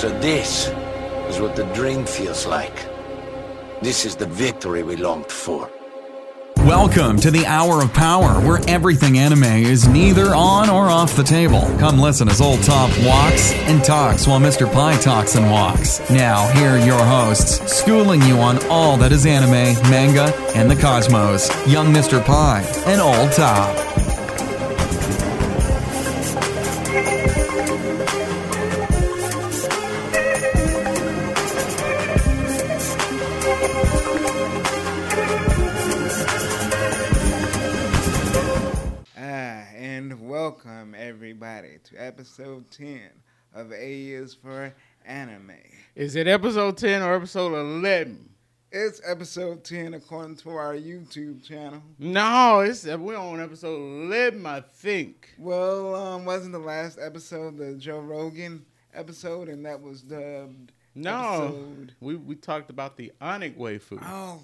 So this is what the dream feels like. This is the victory we longed for. Welcome to the Hour of Power, where everything anime is neither on or off the table. Come listen as Old Top walks and talks while Mr. Pie talks and walks. Now, here are your hosts, schooling you on all that is anime, manga, and the cosmos. Young Mr. Pie and Old Top. To episode 10 of A is for Anime. Is it episode 10 or episode 11? It's episode 10 according to our YouTube channel. No, it's we're on episode 11, I think. Well, um, wasn't the last episode the Joe Rogan episode, and that was dubbed No, episode. we we talked about the Onic waifu. Oh,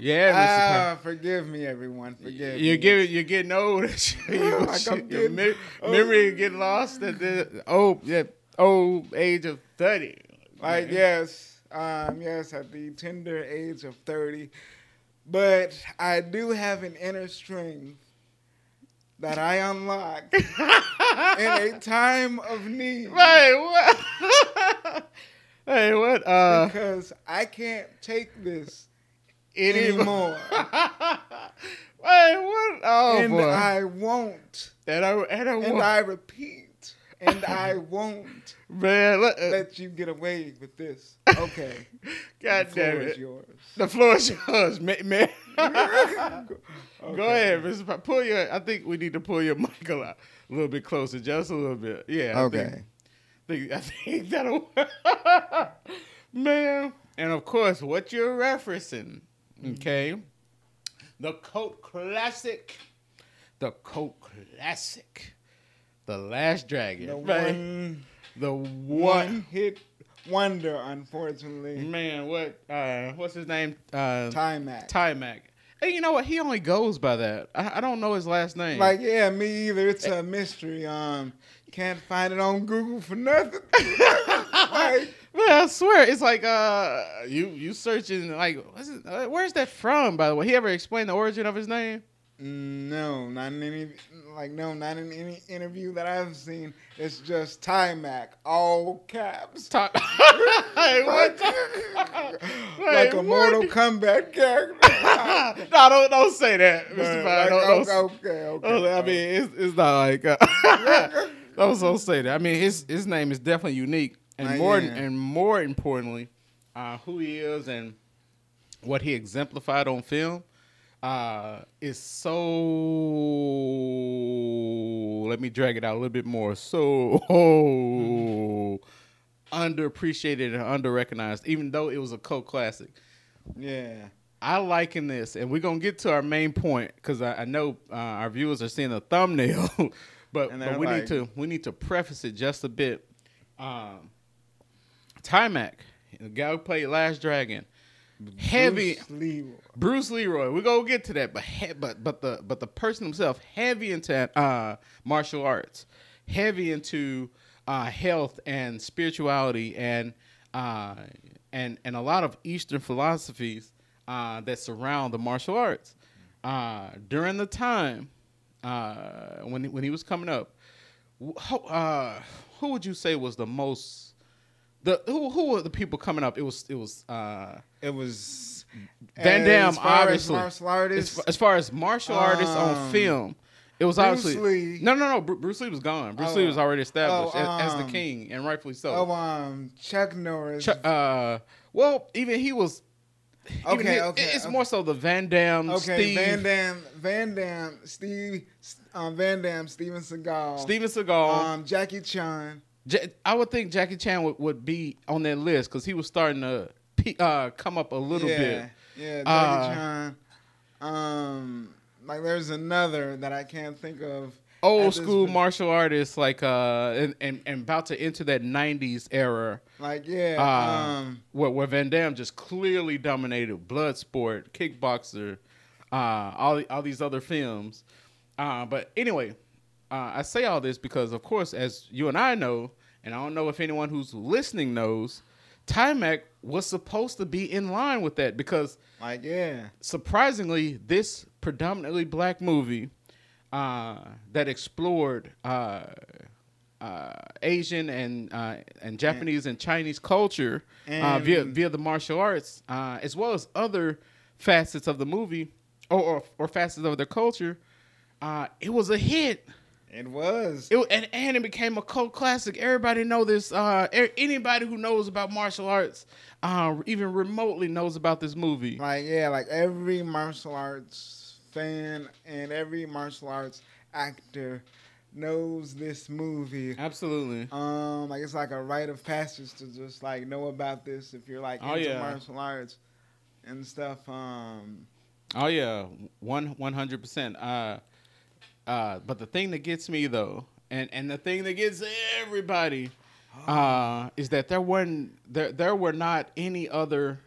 yeah, ah, forgive me, everyone. Forgive You're me. getting you're getting old. you, Like your getting me- old. memory get lost at the old yeah, old age of 30. Like yes, um, yes, at the tender age of thirty, but I do have an inner strength that I unlock in a time of need Hey, what? hey, what? Uh, because I can't take this anymore. Hey, what? Oh and boy. I won't, and I and I, and I repeat, and I won't man, look, uh, let you get away with this. Okay, God the damn floor is it. yours. The floor is yours, man. man. Go ahead, Mr. Pull your. I think we need to pull your mic a, lot, a little bit closer, just a little bit. Yeah. I Okay. Think, think, I think that'll work. Man. And of course, what you're referencing, okay? The cult classic. The cult classic. The Last Dragon. The right? one, The one one. hit wonder, unfortunately. Man, what? Uh, what's his name? Uh. Ty Mac. Hey, you know what? He only goes by that. I, I don't know his last name. Like, yeah, me either. It's a mystery. Um, can't find it on Google for nothing. like, Man, I swear, it's like uh, you you searching like, it, uh, where's that from? By the way, he ever explained the origin of his name? no, not in any. Like, no, not in any interview that I've seen. It's just Taimak, all caps. Ty- hey, like Wait, a? Mortal Kombat character. no, don't don't say that, Mr. Fine. like, Don't, don't, okay, okay, okay. I mean, it's, it's not like. Uh, don't so say that. I mean, his his name is definitely unique, and more yeah. and more importantly, uh, who he is and what he exemplified on film uh, is so. Let me drag it out a little bit more. So underappreciated and underrecognized, even though it was a cult classic. yeah. I liken this, and we're gonna get to our main point because I, I know uh, our viewers are seeing the thumbnail, but, but we like- need to we need to preface it just a bit. Um, Taimak, the guy who played Last Dragon, heavy Bruce Leroy. Bruce Leroy. We're gonna get to that, but he, but but the but the person himself heavy into uh, martial arts, heavy into uh, health and spirituality and uh, and and a lot of Eastern philosophies uh, that surround the martial arts. Uh, during the time uh, when when he was coming up, uh, who would you say was the most the who who were the people coming up? It was it was. Uh, It was Van Damme, obviously. As martial artists. as, as far as martial artists on Um, film, it was Bruce obviously Lee. no, no, no. Bru- Bruce Lee was gone. Bruce Oh, Lee was already established oh, as, as the um, king, and rightfully so. oh, um, Chuck Norris. Ch- uh, well, even he was. Okay, he- okay, It's okay. more so the Van Damme, okay, Steve, Van Damme, Van Damme, Steve, um, Van Damme, Steven Seagal, Steven Seagal. um, Jackie Chan. I would think Jackie Chan would, would be on that list because he was starting to uh, come up a little yeah, bit. Yeah, Jackie Uh, Chan. Um, like there's another that I can't think of. Old school po- martial artists, like uh, and, and, and about to enter that '90s era. Like yeah, uh, um, where, where Van Damme just clearly dominated Bloodsport, Kickboxer, uh, all all these other films. Uh, but anyway, uh, I say all this because, of course, as you and I know, and I don't know if anyone who's listening knows, Taimak was supposed to be in line with that because Like yeah, surprisingly, this predominantly black movie uh, that explored uh, uh, Asian and uh, and Japanese and Chinese culture uh, via via the martial arts, uh, as well as other facets of the movie or or, or facets of their culture. Uh, it was a hit. It was. It, and, and it became a cult classic. Everybody know this. Uh, anybody who knows about martial arts, uh, even remotely knows about this movie. Like yeah, like every martial arts fan and every martial arts actor knows this movie. Absolutely. Um, like it's like a rite of passage to just like know about this if you're like Oh, into yeah. martial arts and stuff. Um, Oh yeah, one one hundred percent. Uh, uh, but the thing that gets me though, and and the thing that gets everybody, uh, is that there weren't there there were not any other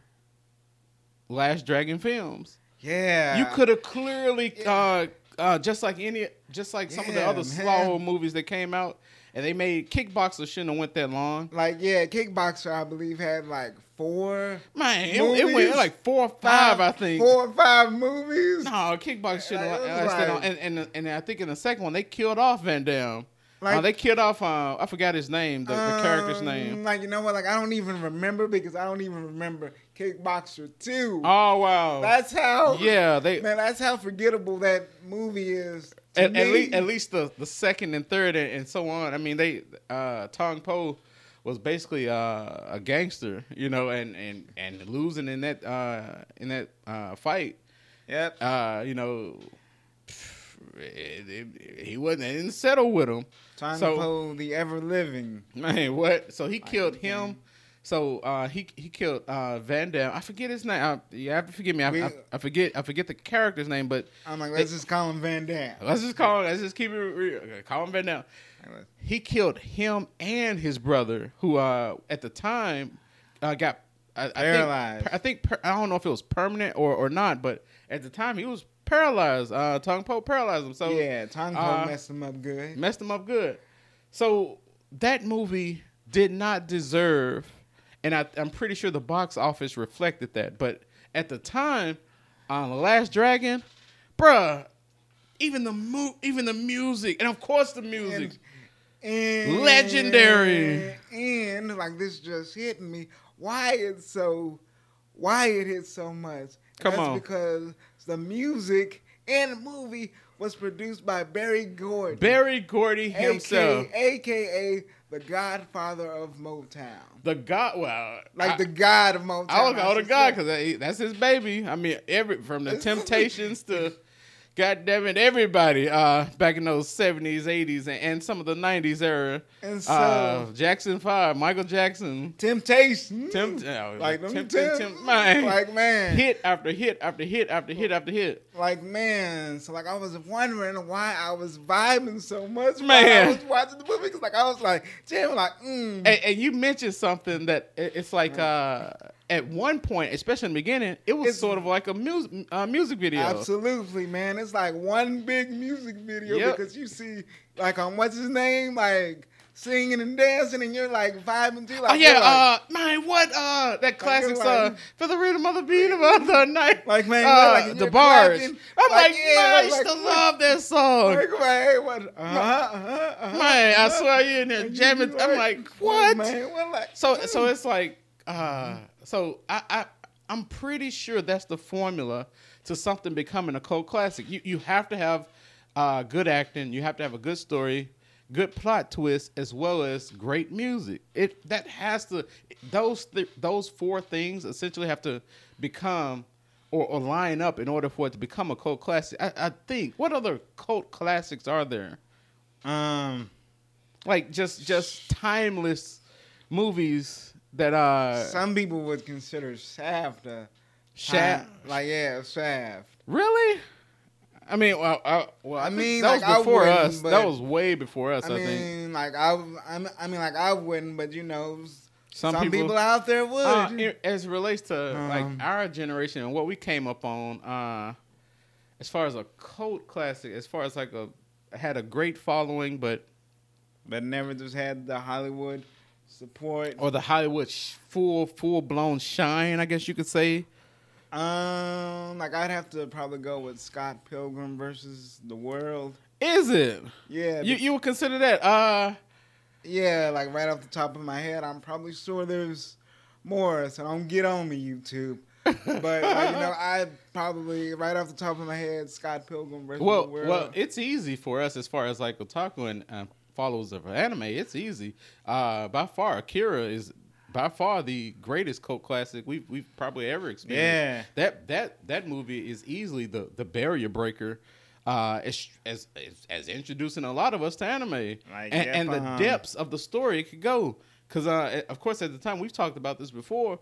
Last Dragon films. yeah, you could have clearly, uh, uh, just like any, just like some of the other man. slow movies that came out, and they made Kickboxer shouldn't have went that long. like yeah, Kickboxer I believe had like four. Man, it, it went like four or five, I think. Four or five movies. No, Kickboxer shouldn't Like, have was like- And, and and I think in the second one they killed off Van Damme. Like- uh, they killed off. Uh, I forgot his name. The, the character's Um, name. Like you know what? Like I don't even remember because I don't even remember Kickboxer two. Oh wow. That's how. yeah. They Man, that's how forgettable that movie is. At, at least at least the, the second and third and, and so on. I mean they uh, Tong Po was basically uh, a gangster, you know, and, and, and losing in that uh, in that uh, fight. Yep. Uh, you know, it, it, he wasn't. It didn't settle with him. Tong so- Po, the ever living. Man, what? So he killed him. So uh, he he killed uh, Van Damme. I forget his name. I, you have to forgive me. I, We- I, I forget I forget the character's name, but I'm like, let's just call him Van Damme. let's just call him. Let's just keep it real. Call him Van Damme. He killed him and his brother, who uh, at the time uh, got I, I Paralyzed. Think, I think I don't know if it was permanent or, or not, but at the time he was paralyzed. Uh, Tong Po paralyzed him. So yeah, Tong Po uh, messed him up good. messed him up good. So that movie did not deserve, and I, I'm pretty sure the box office reflected that. But at the time, on the Last Dragon, bruh, even the mu- even the music, and of course the music, And, Legendary. And like this just hit me. Why it's so why it hits so much. Come That's on. because the music and the movie was produced by Barry Gordon. Berry Gordy himself, AKA, AKA the godfather of Motown. the god. Well, Like I, the god of Motown. I would call the should god because that's his baby. I mean, every from the Temptations to, God damn it, everybody uh, back in those seventies, eighties, and, and some of the nineties era. And so- uh, Jackson Five, Michael Jackson, Temptation. Tempt- uh, like them Tempt- Tempt- Tempt- man. Like man. hit after hit after hit after hit after hit. Like man, so like I was wondering why I was vibing so much Man. I was watching the movie because like I was like, damn, like mm. And, and you mentioned something that it's like uh, at one point, especially in the beginning, it was It's- sort of like a music uh, music video. Absolutely, man. It's like one big music video Yep. because you see, like, on what's his name, like singing and dancing, and you're like vibing too. Like, Oh yeah, like, uh, man, what uh, that classic like- for the rhythm of the beat of the night, Like, man, uh, like, the bars. clapping. I'm like, yeah, man, I used to love that song, like, man, what? Uh-huh, uh-huh, uh-huh, man. I uh-huh. swear you in there jamming. I'm like, what? man? What, like, So so it's like uh so I, I I'm pretty sure that's the formula to something becoming a cult classic. You you have to have uh good acting, you have to have a good story, good plot twist as well as great music. It that has to those th- those four things essentially have to become or, or line up in order for it to become a cult classic. I, I think what other cult classics are there? um, Like just just timeless movies that uh some people would consider Shaft a Shaft. time- like yeah, Shaft. Really? I mean, well, I, well, I, I mean, mean, that like, was before us. That was way before us. I, I think. mean, like I, I mean, like I wouldn't, but you know, Some some, people- people, out there would. Uh, it- as it relates to Um, like our generation and what we came up on, uh, as far as a cult classic, as far as like a had a great following, but but never just had the Hollywood support. or the Hollywood sh- full full blown shine, I guess you could say. Um, like I'd have to probably go with Scott Pilgrim versus the World. Is it? Yeah, You you would consider that? Uh, yeah, like right off the top of my head, I'm probably sure there's more. So don't get on me, YouTube. but like, you know, I probably right off the top of my head, Scott Pilgrim versus well, the World. well, it's easy for us as far as like otaku and uh, followers of anime. It's easy. Uh, by far, Akira is by far the greatest cult classic we've we've probably ever experienced. Yeah. that that that movie is easily the the barrier breaker. Uh, as, as as introducing a lot of us to anime Like, and, yep, and the uh-huh. depths of the story it could go. Because uh, of course, at the time we've talked about this before.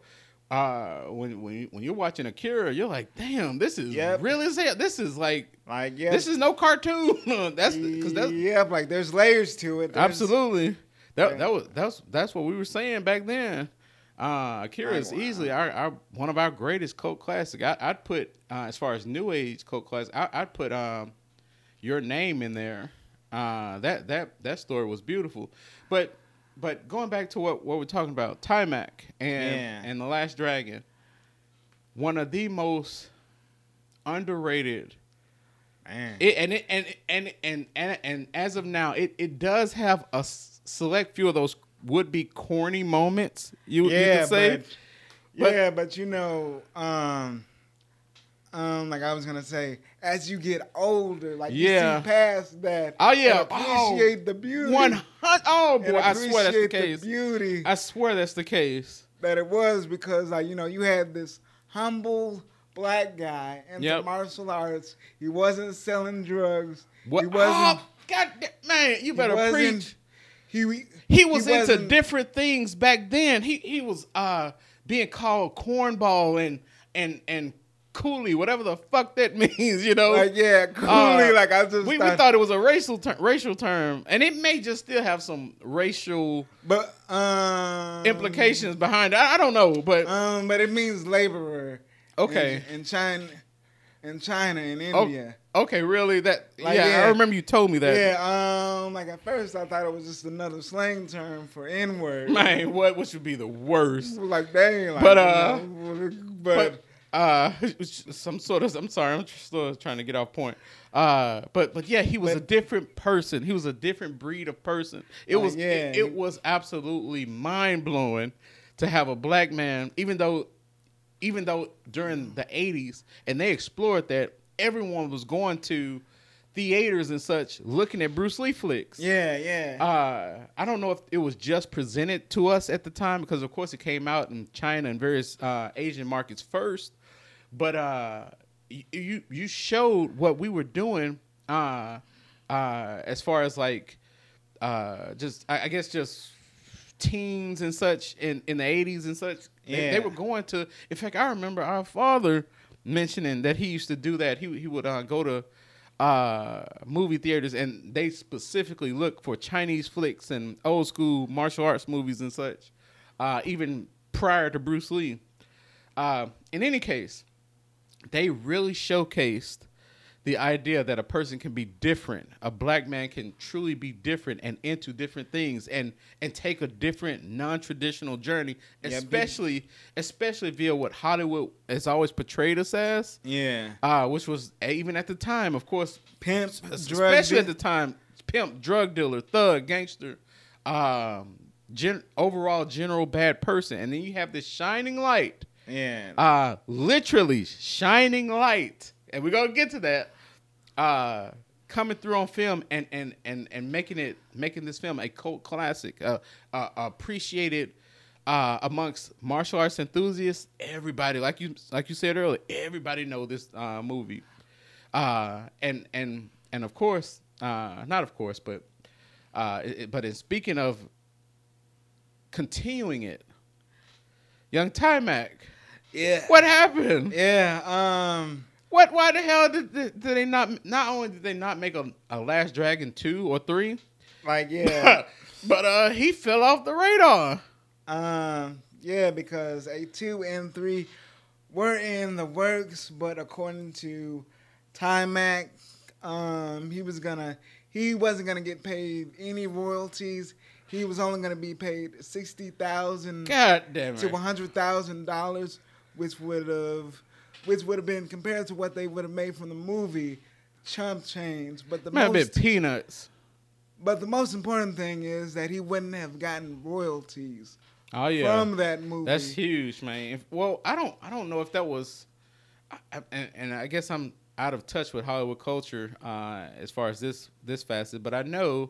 Uh, when when when you're watching Akira, you're like, damn, this is Yep. real as hell. This is like like yeah, this is no cartoon. that's because that's yeah, like there's layers to it. There's- absolutely that Yeah. that was that's that's what we were saying back then. Uh, Akira is easily our, our one of our greatest cult classic. I, I'd put uh, as far as new age cult classic, I, I'd put um, your name in there. Uh, that that that story was beautiful, but but going back to what what we're talking about, Taimak and Yeah. and the Last Dragon, one of the most underrated Man. it, and it and and and and and as of now, it it does have a s- select few of those would be corny moments. You, you yeah, could say, but, But- yeah, but you know, um, um, like I was gonna say, as you get older, like Yeah. you see past that. Oh, yeah. and appreciate Oh, the beauty. one hundred. Oh boy, I swear that's the case. beauty I swear that's the case. that it was because, like you know, you had this humble black guy into Yep. martial arts. He wasn't selling drugs. What? He wasn't. oh, God, man, you better he preach. He He was into different things back then. He he was uh being called cornball and and and coolie, whatever the fuck that means. You know, Like yeah, coolly. Uh, like I just we, we thought, thought it was a racial ter- racial term, and it may just still have some racial but um implications behind it. I, I don't know, but Um, but it means laborer. Okay. In, in China, in China, in oh, India. okay, really? That Like, yeah, yeah. I remember you told me that. Yeah. Um. Like at first, I thought it was just another slang term for N word. Man, what which would be the worst? Like dang. Like, But, uh, you know, but, But uh, some sort of I'm sorry, I'm still trying to get off point. Uh, but but yeah, he was a different person. He was a different breed of person. It was yeah, it, it was absolutely mind blowing to have a black man, even though even though during the 80s and they explored that everyone was going to theaters and such looking at Bruce Lee flicks. yeah, yeah. Uh, I don't know if it was just presented to us at the time because, of course, it came out in China and various uh, Asian markets first. But uh, you you showed what we were doing uh, uh, as far as like uh, just I, I guess just teens and such in, in the eighties and such. They, they were going to. In fact, I remember our father mentioning that he used to do that. He he would uh, go to uh, movie theaters and they specifically look for Chinese flicks and old school martial arts movies and such, uh, even prior to Bruce Lee. Uh, in any case, they really showcased the idea that a person can be different. A black man can truly be different and into different things and and take a different non-traditional journey, Yeah, especially especially via what Hollywood has always portrayed us as. yeah. Uh, which was even at the time, of course, Pimp, especially at the time, pimp, drug dealer, thug, gangster, um, gen- overall general bad person, and then you have this shining light, Yeah. uh, literally shining light, and we're gonna get to that, uh, coming through on film and and and and making it making this film a cult classic, uh, uh appreciated. Uh, amongst martial arts enthusiasts, everybody, like you, like you said earlier, everybody know this uh, movie uh, and and and of course, uh, not of course, but uh, it- but in speaking of continuing it, young Taimak, yeah. what happened? Yeah. Um. What? Why the hell did, did, did they not? Not only did they not make a, a Last Dragon two or three, Like yeah. but uh, he fell off the radar. Um, yeah, because a two and three were in the works, but according to Taimak, um, he was gonna he wasn't gonna get paid any royalties. He was only gonna be paid sixty thousand God damn to one hundred thousand dollars, which would have, which would have been compared to what they would have made from the movie, chump change. But the Might have been most, peanuts. but the most important thing is that he wouldn't have gotten royalties Oh yeah. from that movie. That's huge, man. If, well, I don't, I don't know if that was, I- and, and I guess I'm out of touch with Hollywood culture uh, as far as this this facet, but I know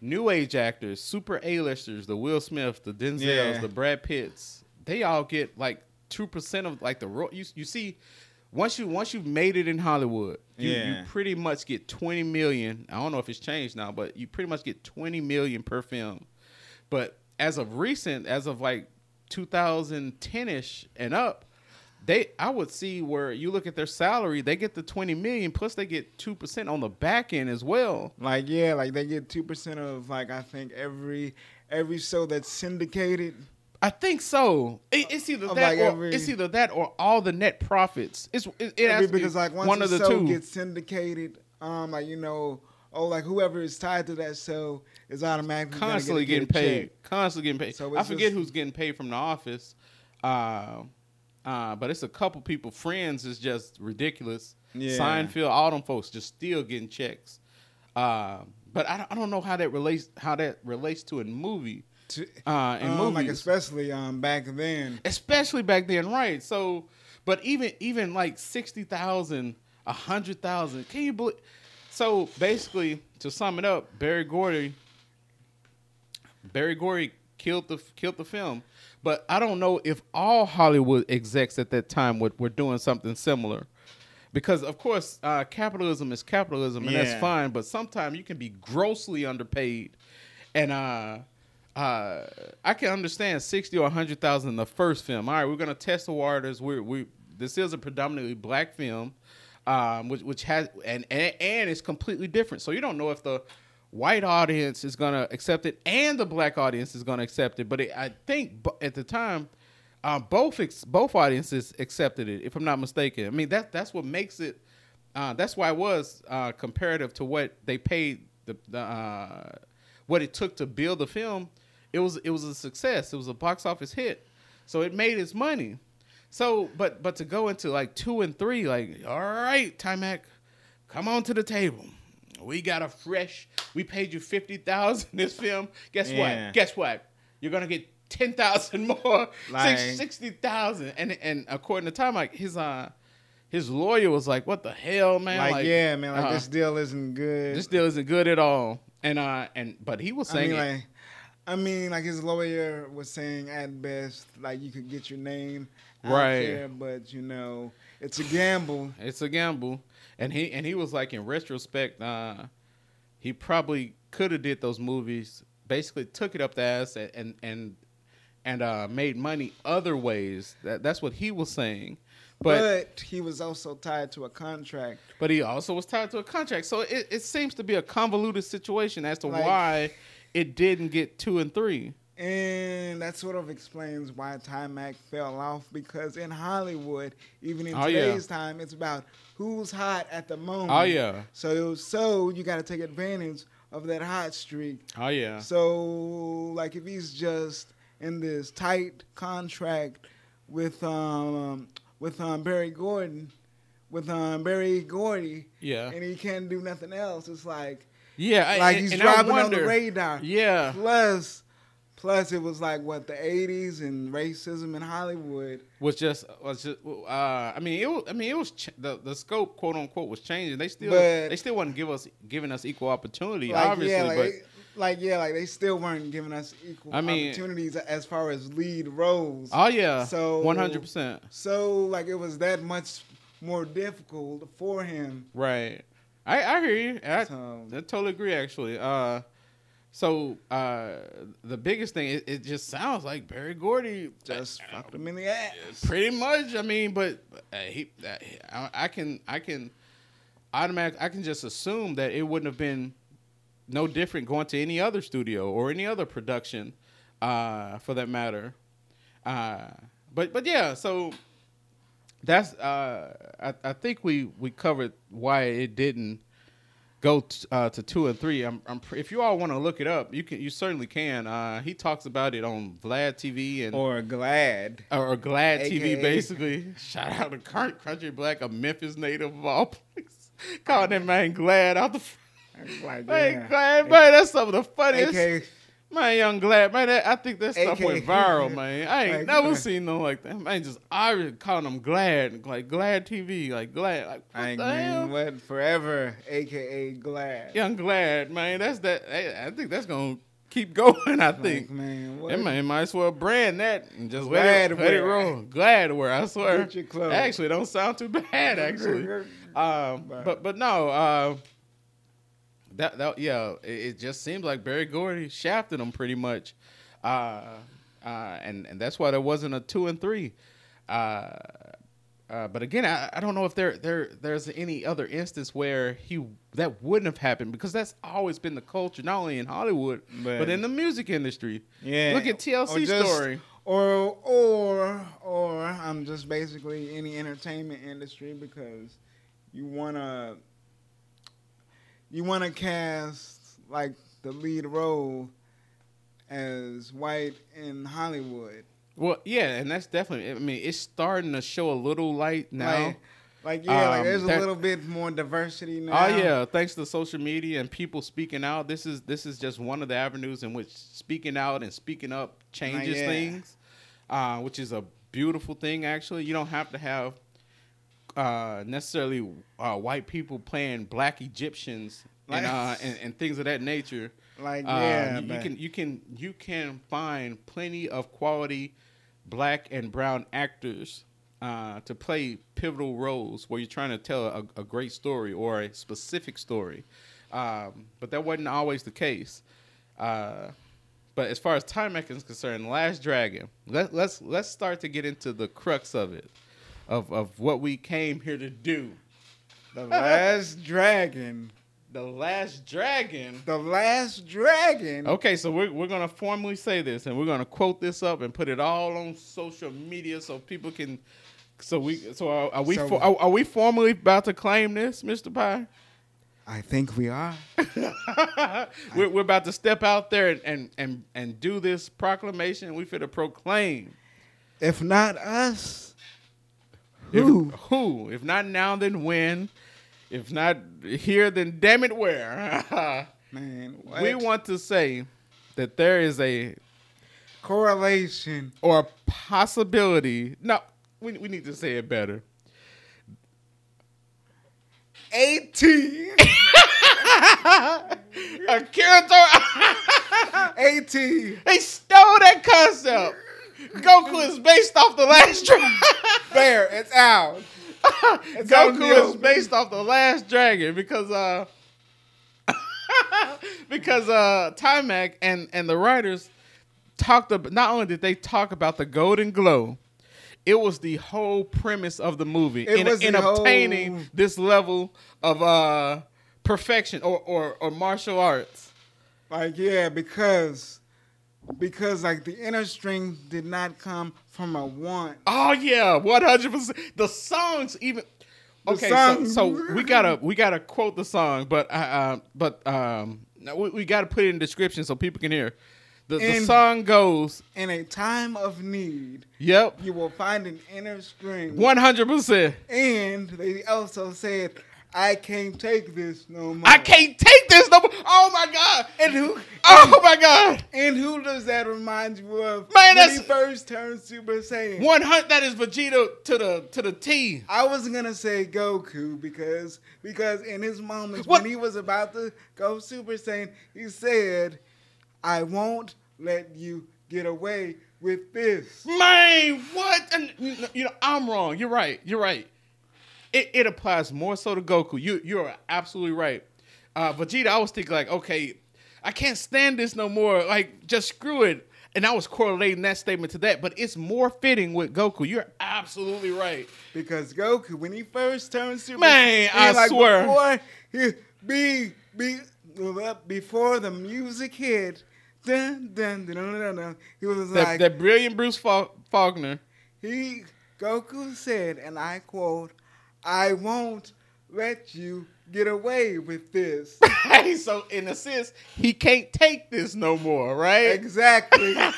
new age actors, super A-listers, the Will Smith, the Denzels, Yeah. the Brad Pitts, they all get like two percent of like the ro- you you see. Once you once you've made it in Hollywood, you, you pretty much get twenty million. I don't know if it's changed now, but you pretty much get twenty million per film. But as of recent, as of like 2010ish and up, they I would see where you look at their salary, they get the 20 million plus they get 2% on the back end as well. Like yeah, like they get two percent of like I think every every show that's syndicated. I think so. It- it's either that like or every- it's either that or all the net profits. It's it, it has to be because like once one a of the show two. gets syndicated, um, like you know, oh, like whoever is tied to that show is automatically constantly get, getting get paid. check. Constantly getting paid. So I forget just- who's getting paid from the office. Uh, uh, but it's a couple people. Friends is just ridiculous. Yeah. Seinfeld, all them folks just still getting checks. Uh, but I don't, I don't know how that relates how that relates to a movie. To- Uh, in um, movies, like especially um back then. especially back then, right? So, but even even like sixty thousand, a hundred thousand, can you believe? So basically, to sum it up, Berry Gordy, Berry Gordy killed the killed the film, but I don't know if all Hollywood execs at that time were, were doing something similar. Because of course, uh, capitalism is capitalism, and that's fine. But sometimes you can be grossly underpaid, and uh, uh, I can understand sixty or hundred thousand in the first film. All right, we're gonna test the waters. We're we this is a predominantly black film, um, which which has and, and and it's completely different. So you don't know if the white audience is gonna accept it and the black audience is gonna accept it. But it, I think at the time, uh, both ex- both audiences accepted it. If I'm not mistaken, I mean that that's what makes it. Uh, that's why it was uh, comparative to what they paid the, the uh, what it took to build the film. It was it was a success. It was a box office hit, so it made its money. So, but but to go into like two and three, like all right, Taimak, come on to the table. We got a fresh. We paid you fifty thousand this film. Guess Yeah. what? Guess what? You're gonna get ten thousand more, Like- six, sixty thousand. And and according to Tom, like his uh his lawyer was like, "What the hell, man? Like, yeah, man, like uh, this deal isn't good. this deal isn't good at all." And uh and but he was I saying mean, like, I mean, like his lawyer was saying at best, like you could get your name Right. there, but you know, it's a gamble. It's a gamble, and he and he was like in retrospect, uh, he probably could have did those movies. Basically, took it up the ass and and and, and uh, made money other ways. That that's what he was saying. But But, he was also tied to a contract. but he also was tied to a contract. So it, it seems to be a convoluted situation as to Like- why it didn't get two and three. And that sort of explains why Taimak fell off because in Hollywood, even in Oh, yeah. today's time, it's about who's hot at the moment. Oh yeah, So so you got to take advantage of that hot streak. oh yeah, So like if he's just in this tight contract with um with um Barry Gordon, with um Berry Gordy, yeah, and he can't do nothing else, it's like yeah. I- like he's and I dropping on the radar. Yeah, Plus, plus it was like what the '80s and racism in Hollywood. was just was just uh I mean it was I mean it was ch- the the scope quote unquote was changing. They still But- they still wasn't give us giving us equal opportunity Like obviously, yeah, like, but they- like yeah, like they still weren't giving us equal I mean- opportunities as far as lead roles. oh yeah, So- one hundred percent So like it was that much more difficult for him. right. I I hear you. I, So- I totally agree actually. Uh, so uh the biggest thing it, it just sounds like Berry Gordy Just uh, fucked him in the ass. Pretty much. I mean, but uh, he, uh, I, I can, I can, automatic. I can just assume that it wouldn't have been no different going to any other studio or any other production, uh, for that matter. Uh, but but yeah, so that's. Uh, I, I think we we covered why it didn't go t- uh, to two and three. I'm, I'm pr- if you all want to look it up, you can. You certainly can. Uh, he talks about it on Vlad TV and Or glad. or, Glad TV, basically. Shout out to Current Country Black, a Memphis native of all places. Calling that man Glad out the. Like, Man, yeah. Glad, man, that's some of the funniest. AK, Man, young Glad, man, that, I think that stuff AK. went viral, man. I ain't Like, never uh, seen no like that. Man, just I was calling them Glad, like Glad TV, like Glad, like what I hell? mean, what forever, aka glad. Young Glad, man, that's that. I, I think that's gonna keep going. I Like, think. man, what? That man might as well brand that and just let it, let it roll. Gladware, I swear. Actually, don't sound too bad. Actually, um, But- but but no, uh, that that yeah, it, it just seems like Berry Gordy shafted him pretty much, uh, uh, and and that's why there wasn't a two and three. Uh, uh, but again, I, I don't know if there there there's any other instance where he that wouldn't have happened because that's always been the culture, not only in Hollywood but, But- in the music industry. Yeah. Look at TLC Or just- story. Or or or I'm just basically any entertainment industry because you wanna you wanna cast like the lead role as white in Hollywood. Well, yeah, and that's definitely. I mean, it's starting to show a little light now. Like, like yeah, like Um, there's a little bit more diversity now. Oh yeah, thanks to social media and people speaking out. This is this is just one of the avenues in which speaking out and speaking up changes yeah. things, uh, which is a beautiful thing. Actually, you don't have to have uh, necessarily uh, white people playing black Egyptians and, uh, and and things of that nature. Like Uh, yeah, you, you can you can you can find plenty of quality black and brown actors uh, to play pivotal roles where you're trying to tell a, a great story or a specific story. Um, but that wasn't always the case. Uh, but as far as time is concerned, Last Dragon. Let, let's let's start to get into the crux of it, of of what we came here to do. the last dragon. The Last Dragon. The last dragon. Okay, so we're, we're gonna formally say this, and we're gonna quote this up and put it all on social media so people can. So we so are, are we So- for, are, are we formally about to claim this, Mister Pie? I think we are. we're, we're about to step out there and and and, and do this proclamation. We fit to proclaim. If not us, If- who? who? If not now, then when? If not here, then damn it, where? Man, what? we want to say that there is a correlation. or a possibility. No, we, we need to say it better. AT. Akira Tor- AT. they stole that concept. Goku is based off the last dragon. There, it's out. It's out Goku is based off the last dragon because uh because uh Taimak and and the writers talked about not only did they talk about the golden glow, it was the whole premise of the movie It in, was in the whole- obtaining this level of uh perfection or, or or martial arts. Like, yeah, because because like the inner strength did not come from a want. Oh yeah, one hundred percent. The songs even. Okay, song- so, so we gotta we gotta quote the song, but uh, uh but um we, we gotta put it in description so people can hear. The, the song goes, In a time of need, "Yep, you will find an inner strength. one hundred percent. And they also said, I can't take this no more. I can't take no. Oh my god! And who Oh my god! and who does that remind you of? Man, when that's- he first turned Super Saiyan. One hundred. That is Vegeta to the to the T. I was gonna say Goku because because in his moments What? when he was about to go Super Saiyan, he said, "I won't let you get away with this." Man, what? And, you know, I'm wrong. You're right. You're right. It, it applies more so to Goku. You you're absolutely right. Uh, Vegeta, I was thinking like, okay, I can't stand this no more. Like, just screw it. And I was correlating that statement to that, but it's more fitting with Goku. You're absolutely right. Because Goku, when he first turned Super Man, I like swear. before he be be before the music hit, dun dun dun dun dun, dun he was That, like that brilliant Bruce Fal- Faulkner. he Goku said, and I quote, "I won't let you get away with this. so in a sense, he can't take this no more, right? exactly.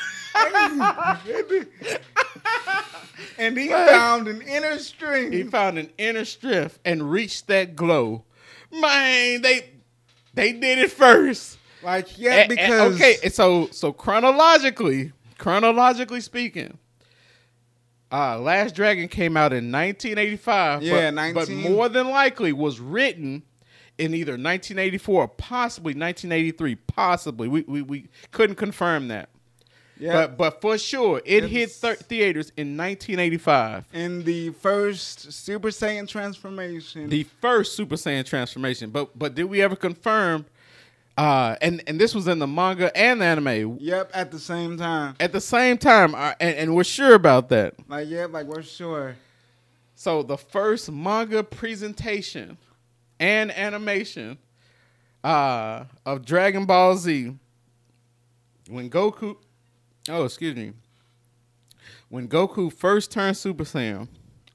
and he found an inner strength. He found an inner strength and reached that glow. Man, they they did it first. like, yeah, because okay, so so chronologically, chronologically speaking, uh, Last Dragon came out in 1985. Yeah, but, but more than likely was written in either 1984 or possibly 1983. Possibly, we we, we couldn't confirm that. yeah, But but for sure, it hit thir- theaters in 1985. in the first Super Saiyan transformation, the first Super Saiyan transformation. But but did we ever confirm? Uh, and and this was in the manga and the anime yep, at the same time. at the same time, uh, and, and we're sure about that. Like, yep, like we're sure. So the first manga presentation and animation uh, of Dragon Ball Z, when Goku, oh excuse me, when Goku first turned Super Saiyan.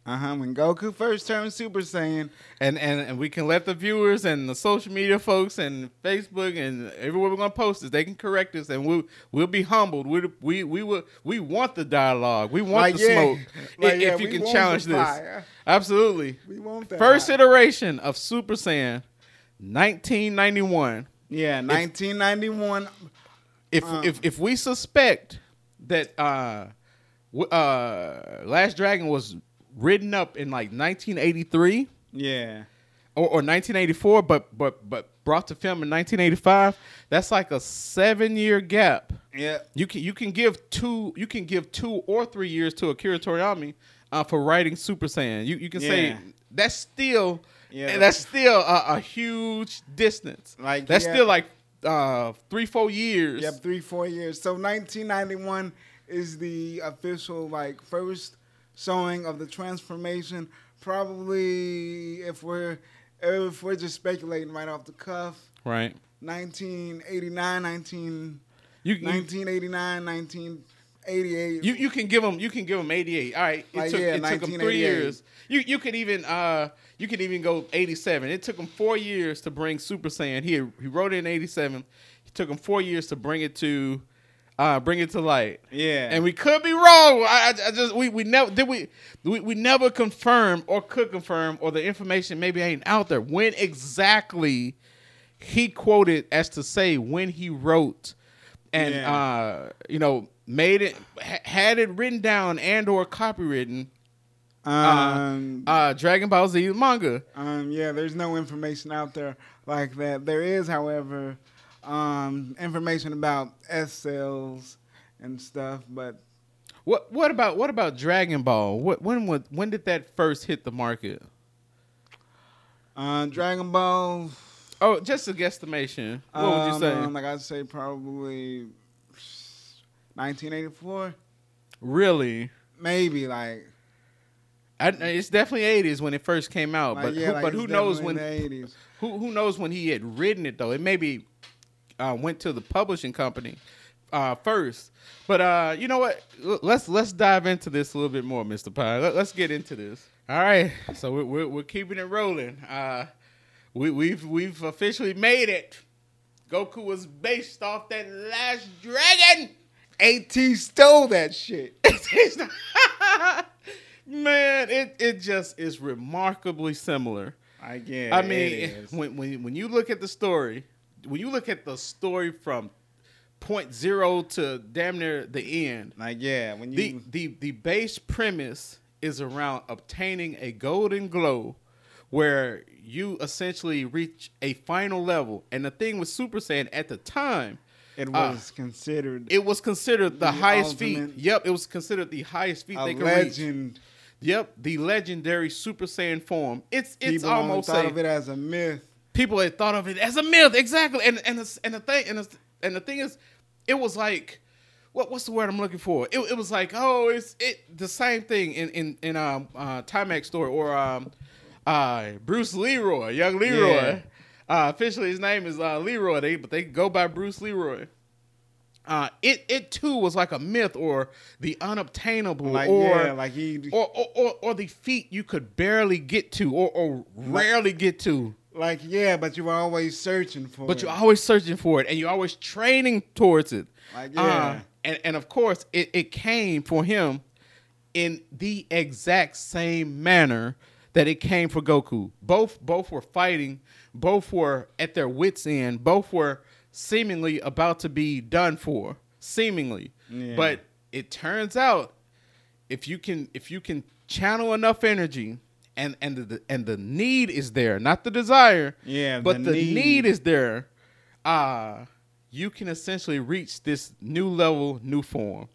Uh huh. When Goku first turned Super Saiyan, and, and and we can let the viewers and the social media folks and Facebook and everywhere we're gonna post this, they can correct us, and we'll we'll be humbled. We we we will we want the dialogue. We want Like, the yeah. smoke. Like, if yeah, if you can challenge this, fire. absolutely. we want that. First hot. iteration of Super Saiyan, 1991. yeah, 1991. If Uh. if if we suspect that uh uh Last Dragon was written up in like 1983. Yeah, or, or 1984, but but but brought to film in 1985. That's like a seven year gap. yeah. You can you can give two you can give two or three years to Akira Toriyama uh, for writing Super Saiyan. You you can say that's still Yeah. that's still a, a huge distance. Like, that's yeah. still like uh, three four years. Yep, three, four years. So 1991 is the official like first showing of the transformation. Probably if we're if we're just speculating right off the cuff, Right. 1989, 19, You, you 1989, 1988. You you can give them you can give them 88. All right, it Like, took yeah, it took them 3 years. You you could even uh you could even go 87. It took him 4 years to bring Super Saiyan. He he wrote it in 87. It took him 4 years to bring it to uh bring it to light. Yeah. And we could be wrong. I, I- I just we we never did we, we we never confirm or could confirm or the information maybe ain't out there when exactly he quoted as to say when he wrote and Yeah. uh you know made it ha- had it written down and or copywritten um, uh Dragon Ball Z manga. Um, yeah, there's no information out there like that. There is, however, um, information about S cells and stuff, but What what about what about Dragon Ball? What when would when did that first hit the market? uh, Dragon Ball. Oh, just a guesstimation. What would you say? Um, like I'd say probably 1984, really? maybe like. I, it's definitely eighties when it first came out, like, but yeah, who, like but who knows when the 80s. who who knows when he had written it though? It maybe uh, went to the publishing company uh, first, but uh, you know what? L- Let's let's dive into this a little bit more, Mister Pie. Let, us get into this. All right, so we're we're, we're keeping it rolling. Uh, we, we've we've officially made it. Goku was based off that last dragon. AT stole that shit. Man, it, it just is remarkably similar. I guess. I mean, when, when when you look at the story, when you look at the story from point zero to damn near the end, like yeah, when you the the the base premise is around obtaining a golden glow, where you essentially reach a final level. And the thing with Super Saiyan at the time, it uh, was considered it was considered the, The highest feat. Yep, it was considered the highest feat a they could reach. legend. Yep, the legendary Super Saiyan form. It's it's People almost thought a, of it as a myth. People had thought of it as a myth, exactly. And and the, and the thing and the, and the thing is, it was like, what what's the word I'm looking for? It, it was like, oh, it's it the same thing in in in um uh, Taimak's story or um uh Bruce Leroy, young Leroy. Yeah. Uh, officially, his name is uh, Leroy, they, but they go by Bruce Leroy. Uh, it it too was like a myth or the unobtainable Like or yeah, like he or, or, or, or the feat you could barely get to or, or rarely get to. Like yeah, but you were always searching for but it. you're always searching for it and you're always training towards it. Like, Uh, yeah. and, and of course, it, it came for him in the exact same manner that it came for Goku. Both both were fighting, both were at their wits' end, both were seemingly about to be done for, seemingly. Yeah. But it turns out if you can if you can channel enough energy and and the and the need is there, not the desire. Yeah, but the the, need. need. is there. Uh you can essentially reach this new level, new form.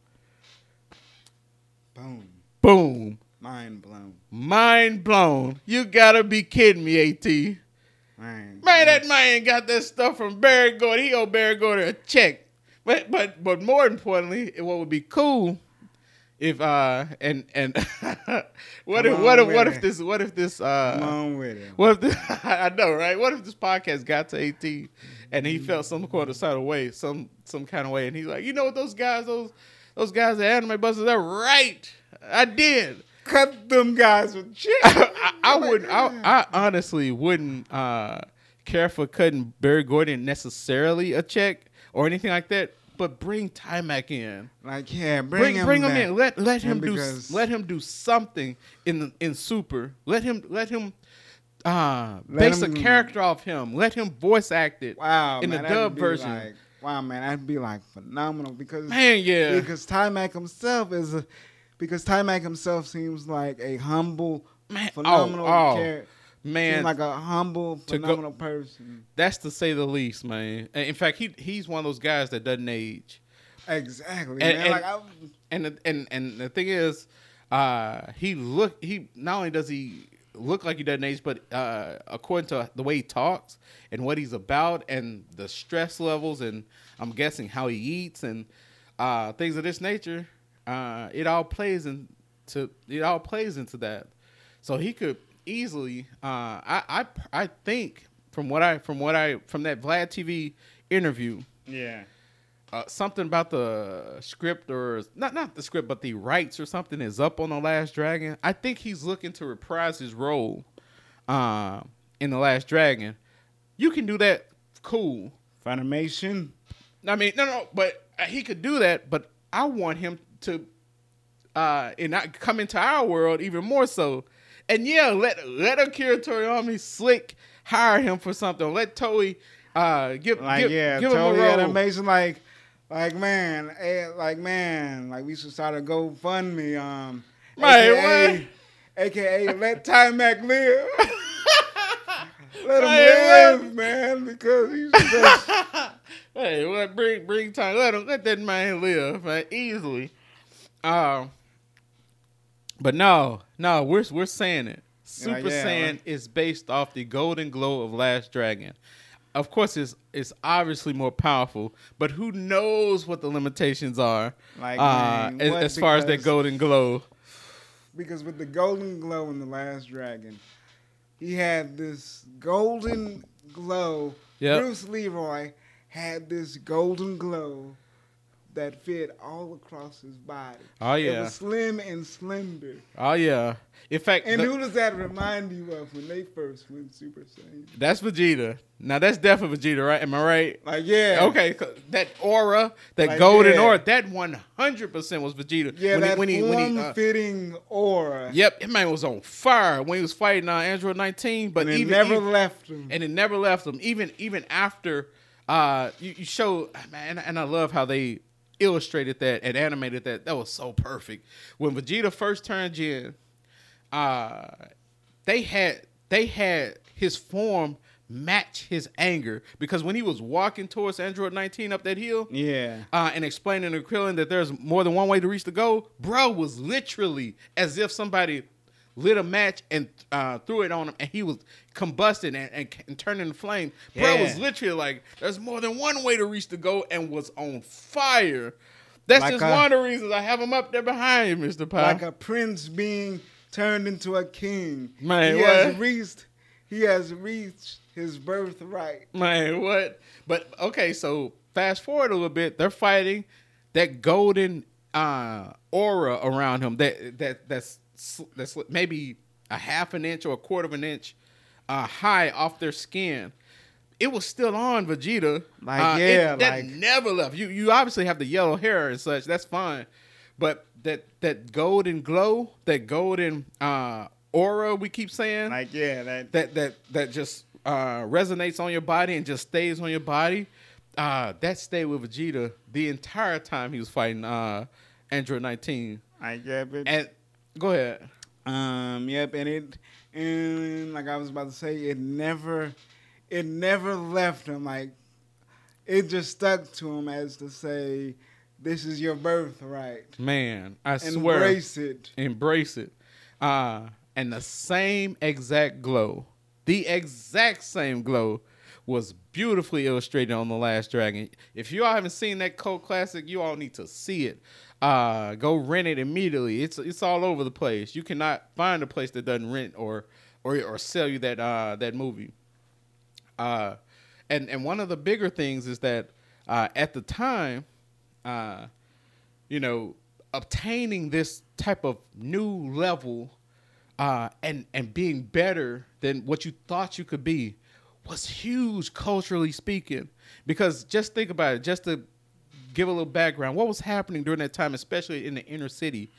Boom. Boom. Mind blown. Mind blown. You gotta be kidding me, AT. Man. Man, that man got that stuff from Berry Gordy. He owe Berry Gordy a check. But but but more importantly, what would be cool if uh and and what Come if what if what if this what if this uh Come on with it. What if this, I know, right? What if this podcast got to AT and he felt some kind of sort of way, some some kind of way, and he's like, you know what, those guys, those those guys at Anime Busters, they're right. I did. Cut them guys with chips. I, I would. I, I honestly wouldn't uh, care for cutting Barry Gordon necessarily a check or anything like that. But bring Taimak in. like yeah, bring, Bring him bring him back. in. Let let him And do let him do something in in Super. Let him let him uh Let base him- a character off him. Let him voice act it. Wow, in man, the dub version. Like, wow, man, that'd be like phenomenal because Man, yeah. because Taimak himself is a because Taimak himself seems like a humble, Man, oh, phenomenal oh, character. Man, Seems like a humble, To go- phenomenal person. that's to say the least, man. And In fact, he he's one of those guys that doesn't age. Exactly, And- man. and- like I, and the, and and the thing is, uh, he look he not only does he look like he doesn't age, but uh, according to the way he talks and what he's about and the stress levels and I'm guessing how he eats and uh, things of this nature, uh, it all plays into it all plays into that. So he could easily, uh, I I I think from what I from what I from that Vlad TV interview yeah, uh, something about the script or not not the script but the rights or something is up on the last dragon. I think he's looking to reprise his role uh, in the last dragon. You can do that cool. Funimation. i mean no no but uh, he could do that but i want him to uh and not come into our world even more so and yeah let let akira toriyama slick hire him for something let toei uh give Like give, yeah, give him a totally role animation. Like, like man, eh, like man, like we should start a GoFundMe. Um, Right, AKA, AKA let Time Mac live. let him Right, live, man, because he's just Hey, what bring bring time? Let him let that man live, man, easily. Um, but no, no, we're we're saying it. Super yeah, Saiyan right. is based off the Golden Glow of Last Dragon. Of course, it's it's obviously more powerful, but who knows what the limitations are? Like, uh, man, as, as far as that Golden Glow. because with the golden glow in the last dragon, he had this golden glow. Yep. Bruce Leroy had this golden glow that fit all across his body. Oh, yeah, It was slim and slender. Oh yeah. In fact, And the- who does that remind you of when they first went Super Saiyan? that's Vegeta. Now that's definitely Vegeta, right? Am I right? Like yeah, Okay, that aura, that Like, golden yeah. aura, that one hundred percent was Vegeta. yeah, when that he, when he, when he, uh, form-fitting aura. yep, that man was on fire when he was fighting uh, Android nineteen. But and it even never even- left him. and it never left him. Even even after uh, you, you show man, and I love how they illustrated that and animated that. That was so perfect. When Vegeta first turned Jin, uh, they had they had his form match his anger because when he was walking towards Android 19 up that hill, yeah, uh, and explaining to Krillin that there's more than one way to reach the goal, bro was literally as if somebody lit a match and uh, threw it on him, and he was combusting and, and, and turning to flame. Bro Yeah. was literally like, "There's more than one way to reach the goal," and was on fire. That's Like just a- one of the reasons I have him up there behind you, Mister Pie. like a prince being turned into a king. Man, he what? has reached. He has reached his birthright. Man, what? But okay, so fast forward a little bit. They're fighting that golden uh, aura around him. That that that's that's maybe a half an inch or a quarter of an inch uh, high off their skin, it was still on Vegeta. Like, Uh, it- yeah, that like- never left. You you obviously have the yellow hair and such. That's fine, but that that golden glow, that golden uh, aura, we keep saying, Like yeah, that that that that just uh, resonates on your body and just stays on your body. Uh, that stayed with Vegeta the entire time he was fighting uh, Android 19. like yeah, but And go ahead. Um. Yep. And it, and like I was about to say, it never, it never left him. Like, it just stuck to him as to say, "This is your birthright. Man, I swear, Embrace it." embrace it. Uh, and the same exact glow, the exact same glow, was beautifully illustrated on the Last Dragon. If you all haven't seen that cult classic, you all need to see it. Uh, go rent it immediately. It's it's all over the place. You cannot find a place that doesn't rent or or or sell you that uh that movie. Uh, and and one of the bigger things is that uh, at the time, uh, you know, obtaining this type of new level uh, and and being better than what you thought you could be was huge culturally speaking. Because just think about it, just to give a little background, what was happening during that time, especially in the inner city?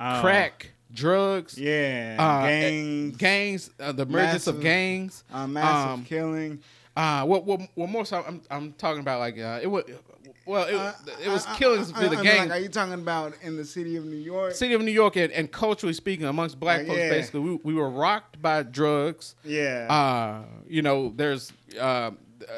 Oh. Crack, drugs, Yeah. uh, gangs. gangs, uh, the emergence of gangs, Uh, massive um, killing. uh, what, what, what more so I'm, I'm talking about like uh, it was, well, it, Uh, it was uh, killings uh, with the I mean, gang. Like, are you talking about in the city of New York? City of New York and, and culturally speaking, amongst black Uh, folks, yeah. basically, we, we were rocked by drugs. Yeah. Uh, you know, there's uh,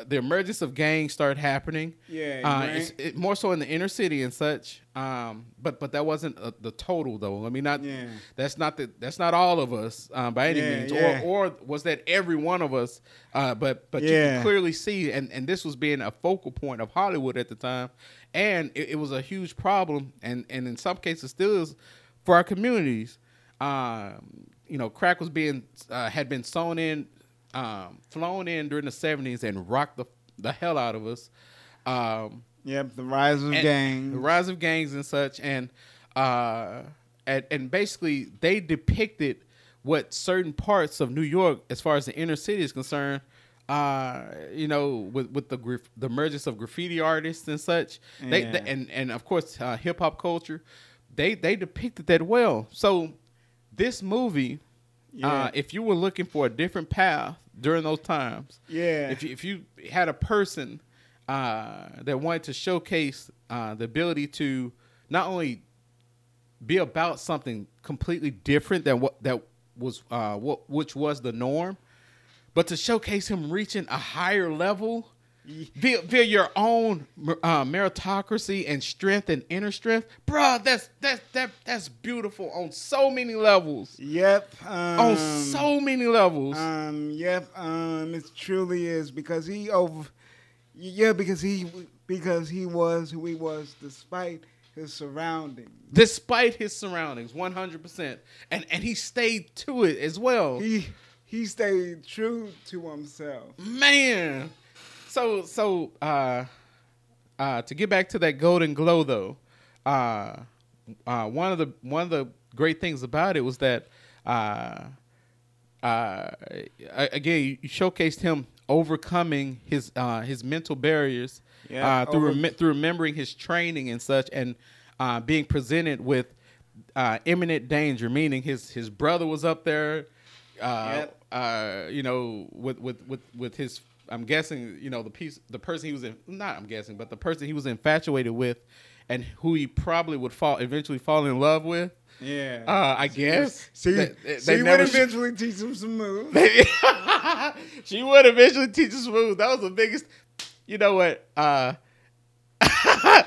the emergence of gangs started happening. Yeah, uh, right. it's it, more so in the inner city and such. Um, but but that wasn't uh, the total though. I mean, not Yeah. that's not the that's not all of us uh, by any Yeah, means, yeah. or or was that every one of us? Uh, but but you can clearly see, and and this was being a focal point of Hollywood at the time, and it, it was a huge problem, and and in some cases still is for our communities. Um, you know, crack was being uh, had been sewn in, um, flown in during the seventies and rocked the the hell out of us. Um, yep. The rise of gangs. the rise of gangs and such, and uh, and, and basically they depicted what certain parts of New York, as far as the inner city is concerned, uh, you know, with with the the emergence of graffiti artists and such, they, they- and and of course uh, hip hop culture, they they depicted that well. So this movie. Yeah. Uh, if you were looking for a different path during those times, Yeah. if you, if you had a person uh, that wanted to showcase uh, the ability to not only be about something completely different than what that was uh, what which was the norm, but to showcase him reaching a higher level via, via your own uh, meritocracy and strength and inner strength, bruh, That's that's that that's beautiful on so many levels. Yep. Um, on so many levels. Um. Yep. Um. It truly is because he over. Yeah, because he because he was who he was despite his surroundings. despite his surroundings 100% and and he stayed to it as well He he stayed true to himself. man so so uh uh to get back to that golden glow though uh uh one of the one of the great things about it was that uh uh again you showcased him overcoming his uh his mental barriers Yeah, uh through over- rem- through remembering his training and such and uh being presented with uh imminent danger meaning his his brother was up there uh Yep. uh you know with with with with his I'm guessing you know the piece the person he was in not I'm guessing but the person he was infatuated with and who he probably would fall eventually fall in love with Yeah. uh I guess See, They- they- so they you never would sh- eventually teach him some moves. she would eventually teach him some moves. That was the biggest. You know what? Uh,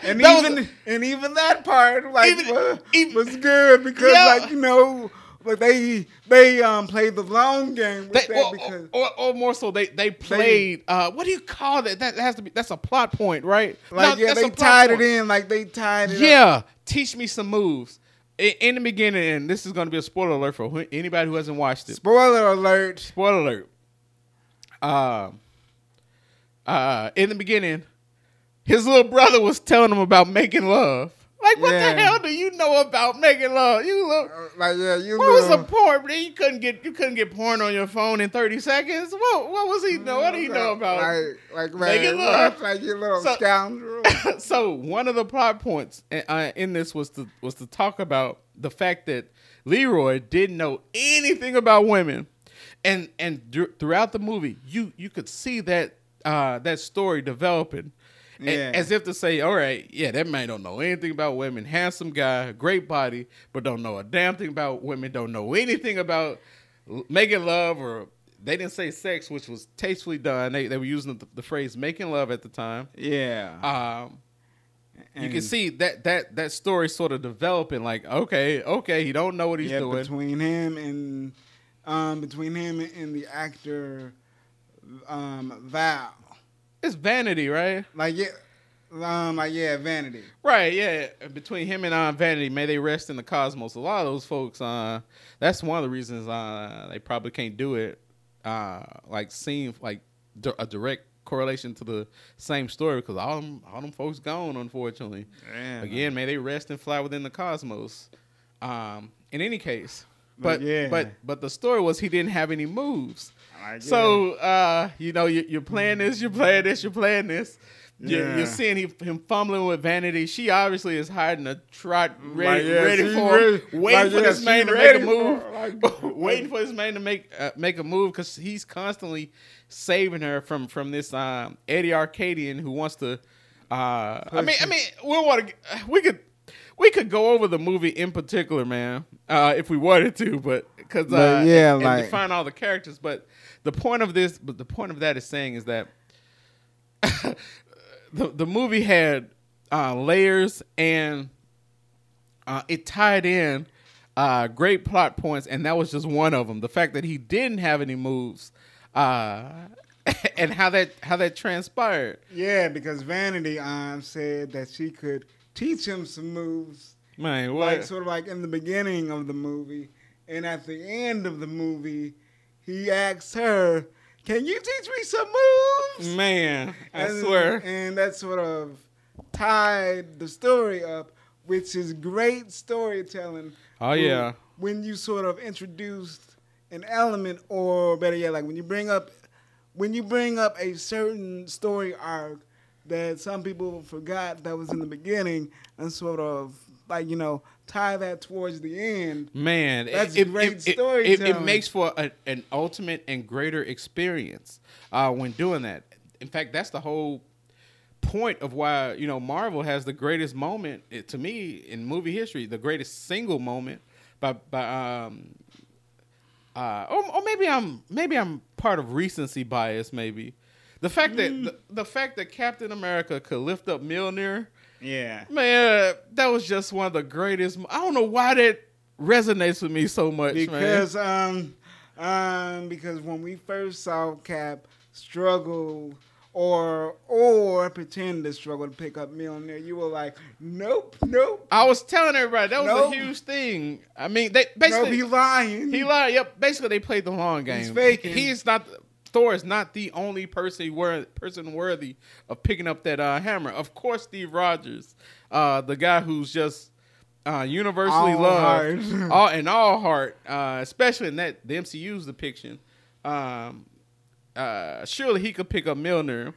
And that was- even and even that part like Even- was, even- was good because Yeah. like you know like they they um played the long game with they, that or, because or, or more so, they they played. uh, what do you call that? That has to be. That's a plot point, right? like No, yeah they tied point. it in like they tied it up. Yeah, teach me some moves. In, in the beginning, and this is going to be a spoiler alert for who- anybody who hasn't watched it. Spoiler alert. Spoiler alert. Um, uh, in the beginning, his little brother was telling him about making love. Like, what Yeah. the hell do you know about making love? You look. Uh, Like yeah, you What was the porn? You couldn't get you couldn't get porn on your phone in thirty seconds. What what was he know? What did he know about? like like making man, love? like you little So- scoundrel? so one of the plot points uh, in this was to was to talk about the fact that Leroy didn't know anything about women, and and throughout the movie, you you could see that uh, that story developing. Yeah. As if to say, all right, yeah, that man don't know anything about women. Handsome guy, great body, but don't know a damn thing about women. Don't know anything about making love or they didn't say sex, which was tastefully done. They, they were using the, the phrase making love at the time. yeah, Um, you can see that that that story sort of developing. Like, okay, okay, he don't know what he's yeah, doing. between him and um between him and the actor um Val. It's vanity, right? Like yeah, um like yeah, Vanity. Right, yeah. Between him and uh, Vanity, may they rest in the cosmos. A lot of those folks, uh, that's one of the reasons uh, they probably can't do it. Uh, like seeing like di- a direct correlation to the same story because all them all them folks gone, unfortunately. Yeah, Again, may they rest and fly within the cosmos. Um, in any case, but But yeah. but but the story was he didn't have any moves. So uh, you know you, you're playing this, you're playing this, you're playing this. You're, Yeah. you're seeing he, him fumbling with vanity. She obviously is hiding a trot, ready, Like, yeah, ready for, him, ready- waiting like, for yeah, this man to make a move, for- like- waiting for this man to make uh, make a move because he's constantly saving her from from this um, Eddie Arkadian who wants to. Uh, I mean, I mean, we want to. We could. We could go over the movie in particular, man, uh, if we wanted to, but because uh, yeah, and, like- and define all the characters. But the point of this, but the point of that is saying is that the the movie had uh, layers and uh, it tied in uh, great plot points, and that was just one of them. The fact that he didn't have any moves, uh, and how that how that transpired. Yeah, because Vanity um said that she could teach him some moves, Man, what? like sort of like in the beginning of the movie, and at the end of the movie, he asked her, "Can you teach me some moves?" Man, I and, swear. and that sort of tied the story up, which is great storytelling. Oh, yeah. when you sort of introduced an element, or better yet, like when you bring up when you bring up a certain story arc that some people forgot that was in the beginning, and sort of like you know tie that towards the end. Man, That's it, great it, it, it, it makes for a, an ultimate and greater experience uh, when doing that. In fact, that's the whole point of why you know Marvel has the greatest moment eh, to me in movie history, the greatest single moment by by um uh or, or maybe I'm maybe I'm part of recency bias maybe. The fact that the, the fact that Captain America could lift up Mjolnir Yeah. Man, that was just one of the greatest. I don't know why that resonates with me so much, man. because um um because when we first saw Cap struggle or or pretend to struggle to pick up Mjolnir, you were like, nope, nope, I was telling everybody that was Nope. a huge thing. I mean, they nope, basically he lying. he lied. Yep, basically they played the long game. He's faking. He's not. Thor is not the only person wor- person worthy of picking up that uh, hammer. Of course, Steve Rogers, uh, the guy who's just uh, universally All loved, heart. all in all heart, uh, especially in that the MCU's depiction. Um, uh, surely he could pick up Mjolnir,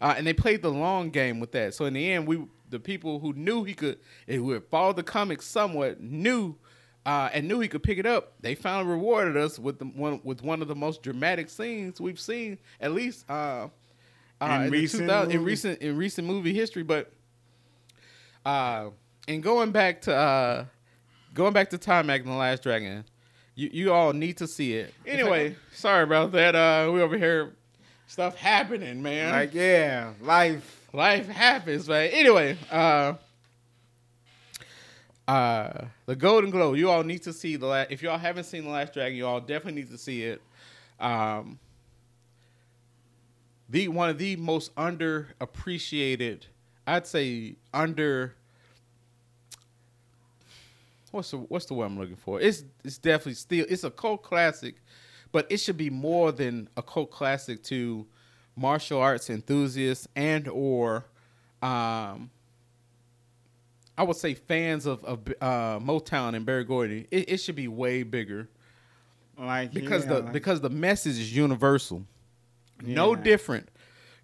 uh, and they played the long game with that. So in the end, we the people who knew he could, who had followed the comics somewhat, knew uh, and knew he could pick it up. They finally rewarded us with the one with one of the most dramatic scenes we've seen, at least uh, uh, In in, recent 2000 in movie- recent in recent movie history. But uh, and going back to uh, going back to Taimak and the Last Dragon, you you all need to see it. Anyway, sorry about that. Uh, we over here, stuff happening, man. like yeah, life. Life happens, man. Anyway, uh, the Golden Globe. You all need to see the last. If y'all haven't seen the Last Dragon, you all definitely need to see it. Um, the one of the most underappreciated, I'd say under. What's the what's the word I'm looking for? It's it's definitely still it's a cult classic, but it should be more than a cult classic to martial arts enthusiasts and or um I would say fans of of uh, Motown and Berry Gordy, it, it should be way bigger Like because yeah, the like- because the message is universal. No different,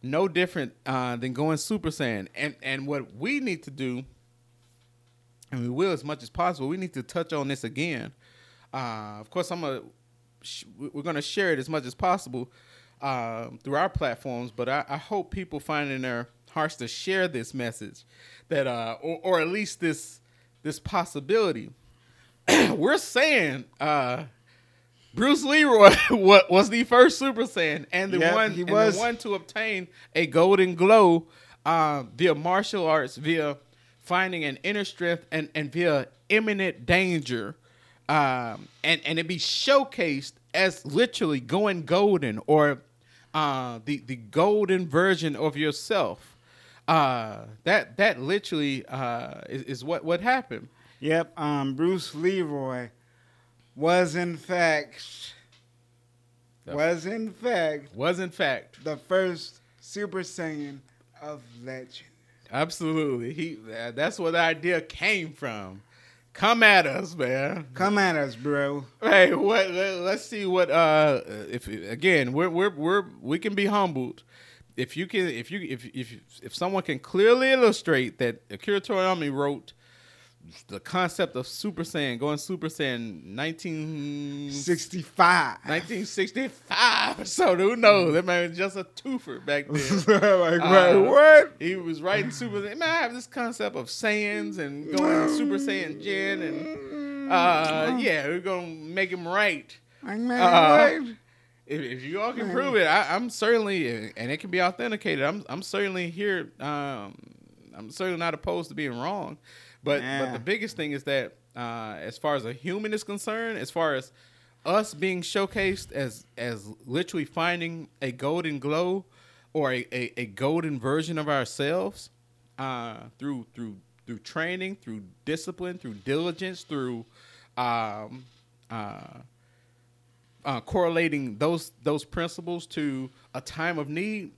no different uh, than going Super Saiyan. And and what we need to do, and we will as much as possible. We need to touch on this again. Uh, of course, I'm gonna sh- we're gonna share it as much as possible um, through our platforms. But I, I hope people find in their hearts to share this message, that uh, or, or at least this this possibility. we're saying. Uh, Bruce Leroy wa- was the first Super Saiyan and the Yep, one he and was. the one to obtain a golden glow uh, via martial arts, via finding an inner strength, and, and via imminent danger, um, and and it be showcased as literally going golden or uh, the the golden version of yourself. Uh, that that literally uh, is, is what what happened. Yep, um, Bruce Leroy was in fact was in fact Was in fact the first Super Saiyan of legend. Absolutely. He that's where the idea came from. Come at us, man. Come at us, bro. Hey, what let, us see what uh if again, we're we're we're we can be humbled. If you can if you if if if someone can clearly illustrate that Akira Toriyama wrote the concept of Super Saiyan, going Super Saiyan 19, 65. 1965. So who knows? That man was just a toofer back then. like, Uh, wait, what? He was writing Super. Saiyan. Man, I have this concept of Saiyans and going Super Saiyan Gen, and uh, yeah, we're gonna make him right. Like, man, uh, what? If, if you all can prove it, I, I'm certainly, and it can be authenticated. I'm I'm certainly here. Um, I'm certainly not opposed to being wrong, but but the biggest thing is that uh, as far as a human is concerned, as far as us being showcased as as literally finding a golden glow or a, a, a golden version of ourselves uh, through through through training, through discipline, through diligence, through um, uh, uh, correlating those those principles to a time of need.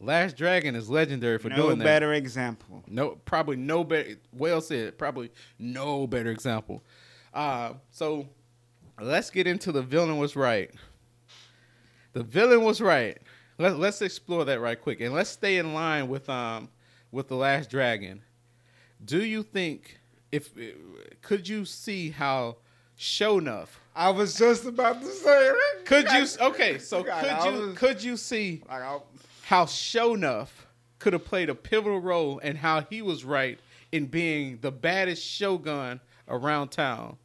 Last Dragon is legendary for No doing that. No better example. No, probably no better. Well said. Probably no better example. Uh, so let's get into the villain was right. The villain was right. Let, let's explore that right quick, and let's stay in line with um with the Last Dragon. Do you think if could you see how Shonuff I was just about to say it. could you okay so could you could you see Like, how Shonuff could have played a pivotal role and how he was right in being the baddest shogun around town.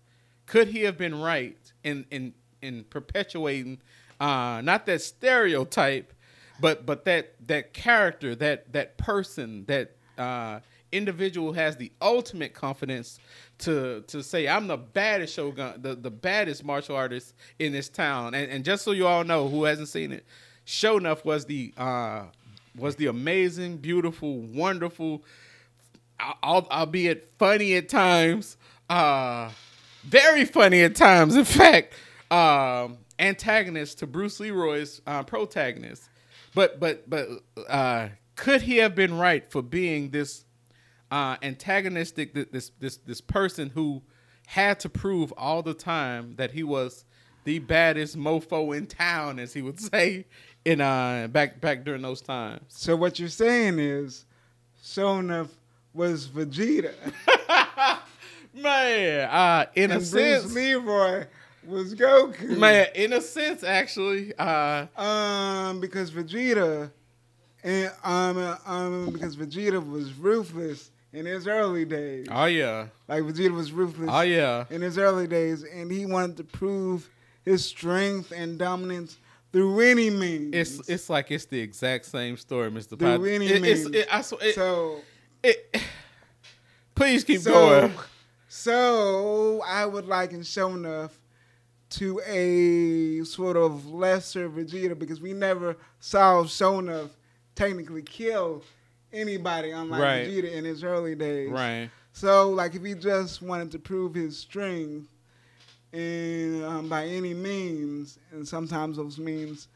Could he have been right in in in perpetuating uh, not that stereotype, but but that that character, that that person, that uh, individual has the ultimate confidence to to say I'm the baddest shogun, the, the baddest martial artist in this town. And, and just so you all know, who hasn't seen it, Shonuff was the uh, was the amazing, beautiful, wonderful, al- albeit funny at times, uh, very funny at times. In fact, um, antagonist to Bruce Leroy's uh, protagonist. But but but uh, could he have been right for being this uh, antagonistic th- this this this person who had to prove all the time that he was the baddest mofo in town, as he would say in uh back back during those times. so what you're saying is, Shonuff was Vegeta, Man, uh, in a and sense, Bruce Leroy was Goku. man, in a sense, actually, uh, Um, because Vegeta, and um, um, because Vegeta was ruthless in his early days. oh yeah, Like Vegeta was ruthless oh yeah, in his early days, and he wanted to prove his strength and dominance through any means. it's it's like it's the exact same story, Mister Through Pod. any It, it's, means. it, I swear, it, so. it, please keep so, going. So I would like liken Shonuff to a sort of lesser Vegeta because we never saw Shonuff technically kill anybody, unlike Right. Vegeta in his early days. Right. So, like, if he just wanted to prove his strength, and um, by any means, and sometimes those means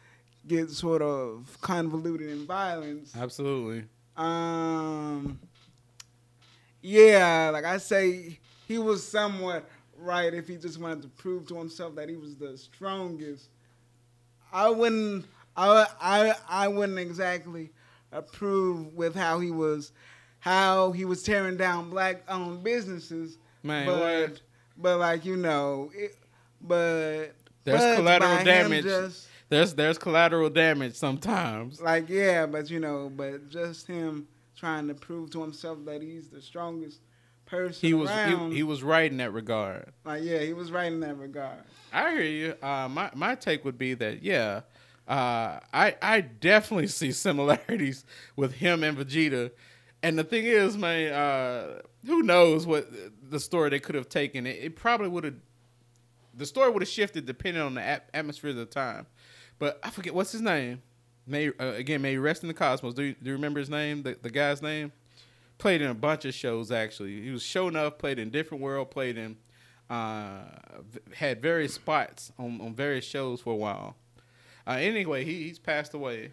get sort of convoluted in violence, Absolutely. um, yeah, like I say, he was somewhat right if he just wanted to prove to himself that he was the strongest. I wouldn't, I, I, I wouldn't exactly approve with how he was, how he was tearing down black-owned businesses. Man, but, what? but like you know, it, but There's collateral damage. just- There's there's collateral damage sometimes. like yeah, but you know, but just him trying to prove to himself that he's the strongest person He was he, he was right in that regard. like yeah, he was right in that regard. I hear you. Uh, my my take would be that yeah, uh, I I definitely see similarities with him and Vegeta. And the thing is, man, uh, who knows what the story they could have taken? It, it probably would have. The story would have shifted depending on the at- atmosphere of the time. But I forget what's his name. May uh, again, may rest in the cosmos. Do you, do you remember his name? The, the guy's name. Played in a bunch of shows actually. He was shown up. Played in different world. Played in uh, had various spots on, on various shows for a while. Uh, anyway, he, he's passed away.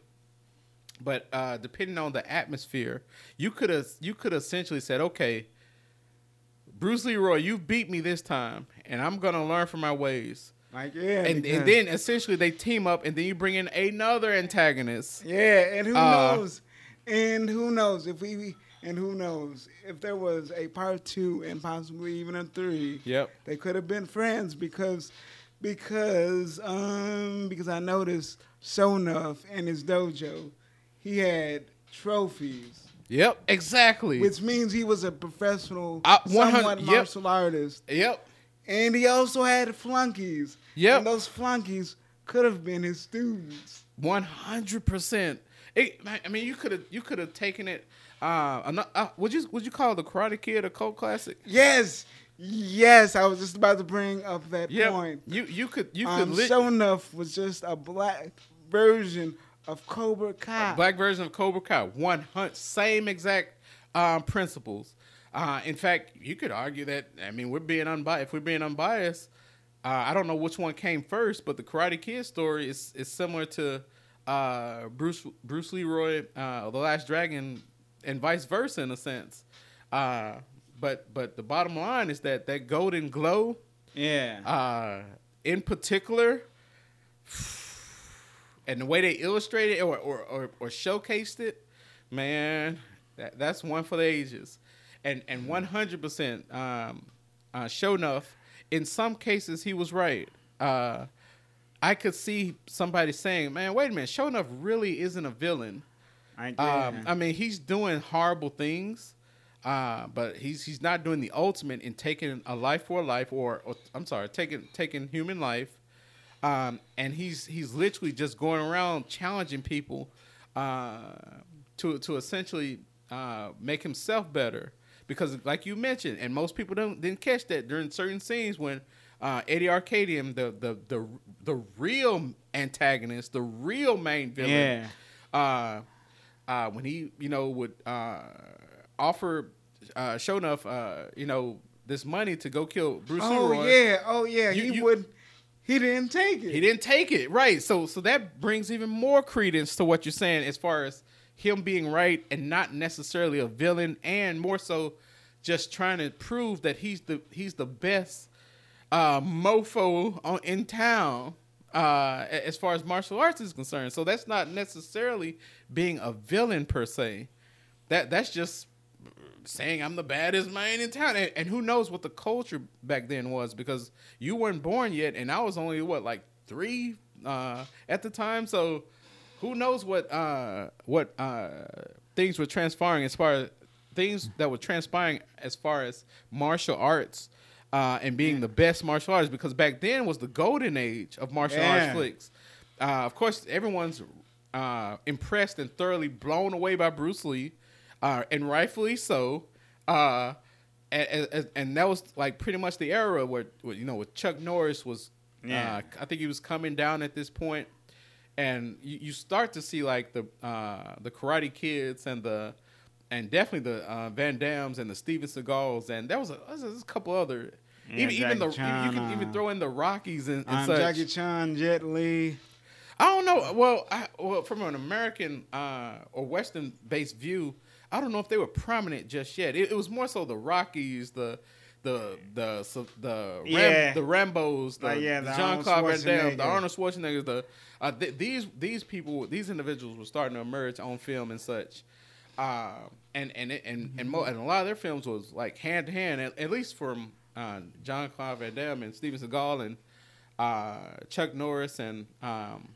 But uh, depending on the atmosphere, you could have you could essentially said, okay, Bruce Leroy, you beat me this time, and I'm gonna learn from my ways. Like yeah, And, and then essentially they team up, and then you bring in another antagonist. yeah, and who uh, knows, and who knows if we and who knows if there was a part two and possibly even a three. Yep. they could have been friends because because um because I noticed Shonuff and his dojo, he had trophies. Yep. Exactly. which means he was a professional, Uh, 100 somewhat yep. martial artist, yep. and he also had flunkies. Yep. and those flunkies could have been his students. One hundred percent. I mean, you could have you could have taken it. Uh, uh, would you would you call the Karate Kid a cult classic? Yes, yes, I was just about to bring up that Yeah. point. You you could you could Um, lit- Shonuff was just a black version of Cobra Kai. black version of Cobra Kai. One hundred same exact um, principles. Uh, in fact, you could argue that. I mean, we're being unbiased. If we're being unbiased, uh, I don't know which one came first, but the Karate Kid story is is similar to uh, Bruce Bruce Leroy, uh, the Last Dragon, and vice versa in a sense. But but the bottom line is that that golden glow, yeah, uh, in particular, and the way they illustrated it or or, or, or showcased it, man, that, that's one for the ages. And and one hundred percent, um, uh, Shonuff. In some cases, he was right. Uh, I could see somebody saying, "Man, wait a minute, Shonuff really isn't a villain." I, Um, I mean, he's doing horrible things, uh, but he's he's not doing the ultimate in taking a life for a life, or, or I'm sorry, taking taking human life, um, and he's he's literally just going around challenging people uh, to to essentially uh, make himself better. Because, like you mentioned, and most people don't didn't catch that during certain scenes when uh, Eddie Arkadian, the the the the real antagonist, the real main villain, uh, uh, when he, you know, would uh, offer uh, enough, uh, you know, this money to go kill Bruce oh Leroy. yeah, oh yeah, You- he you- would. He didn't take it. He didn't take it, right? So, so that brings even more credence to what you're saying, as far as him being right and not necessarily a villain, and more so, just trying to prove that he's the he's the best uh, mofo on, in town uh, as far as martial arts is concerned. So that's not necessarily being a villain per se. That that's just saying I'm the baddest man in town. And, and who knows what the culture back then was because you weren't born yet, and I was only what like three uh, at the time. So who knows what uh, what uh, things were transpiring as far as things that were transpiring as far as martial arts. Uh, and being the best martial artist because back then was the golden age of martial arts flicks. Uh, of course, everyone's uh, impressed and thoroughly blown away by Bruce Lee, uh, and rightfully so. Uh, and, and, and that was like pretty much the era where, where you know, with Chuck Norris was. Yeah. Uh, I think he was coming down at this point, and you, you start to see like the uh, the Karate Kids and the and definitely the uh, Van Dammes and the Steven Seagals, and there was a, there was a couple other. Yeah, even even the Jackie you, you can even uh, throw in the Rockies and, and Um, such. Jackie Chan, Jet Li. I don't know. Well, I, well, from an American uh, or Western-based view, I don't know if they were prominent just yet. It, it was more so the Rockies, the the the so, the Ram, Yeah. the Rambos, the, Like, yeah, the Jean Claude Arnold Van Damme, the Schwarzenegger. Arnold Schwarzeneggers, the uh, th- these these people, these individuals were starting to emerge on film and such. Uh, and and and and, mo- and a lot of their films was like hand to hand, at, at least from uh, John Claude Van Damme and Steven Seagal and uh, Chuck Norris and um,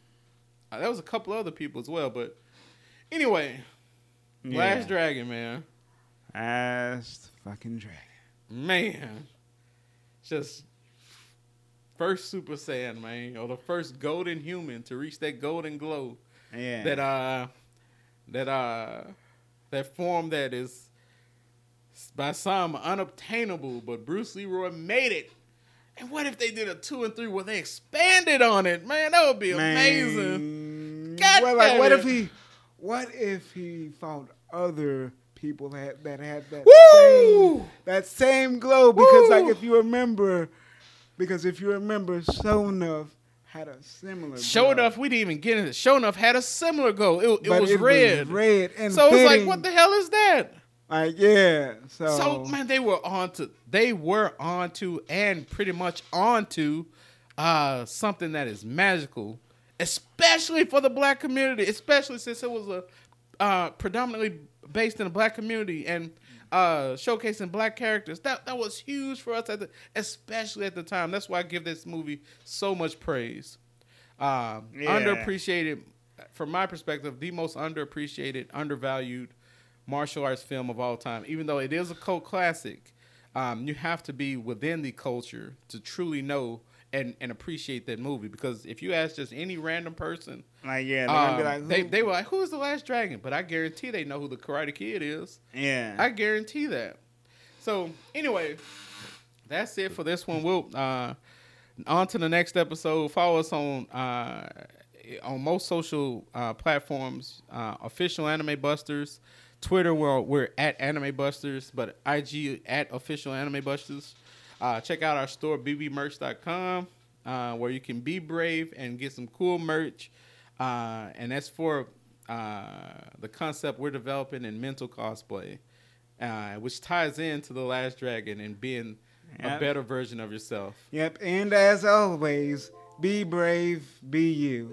uh, there was a couple other people as well. But anyway, Last Yeah. Dragon, man, Last fucking dragon. man, just first Super Saiyan, man, or the first golden human to reach that golden glow. Yeah. that uh that uh that form that is by some unobtainable, but Bruce Leroy made it. And what if they did a two and three where they expanded on it? Man, that would be amazing. God well, like, what if he, what if he found other people that that had that Woo! same that same glow? Because like if you remember, because if you remember, Shonuff had a similar. Glow. enough, we didn't even get into it. Shonuff had a similar glow. It, it was red. red, and so it's like, what the hell is that? Like yeah, so, So man, they were on to they were on to and pretty much on to uh, something that is magical, especially for the black community, especially since it was a uh, predominantly based in the black community and uh, showcasing black characters. That that was huge for us at the, especially at the time. That's why I give this movie so much praise. Um, Yeah. Underappreciated, from my perspective, the most underappreciated, undervalued martial arts film of all time. Even though it is a cult classic, um, you have to be within the culture to truly know and, and appreciate that movie. Because if you ask just any random person, like yeah, they're gonna be um, like, they who- they were like, "Who's the Last Dragon?" But I guarantee they know who the Karate Kid is. yeah, I guarantee that. So anyway, that's it for this one. We'll uh, on to the next episode. Follow us on uh, on most social uh, platforms. Uh, official Anime Busters. Twitter, we're, we're at Anime Busters, but IG at official Anime Busters. Uh, check out our store, bbmerch.com, uh, where you can be brave and get some cool merch. Uh, and that's for uh, the concept we're developing in mental cosplay, uh, which ties into The Last Dragon and being a better version of yourself. yep. And as always, be brave, be you.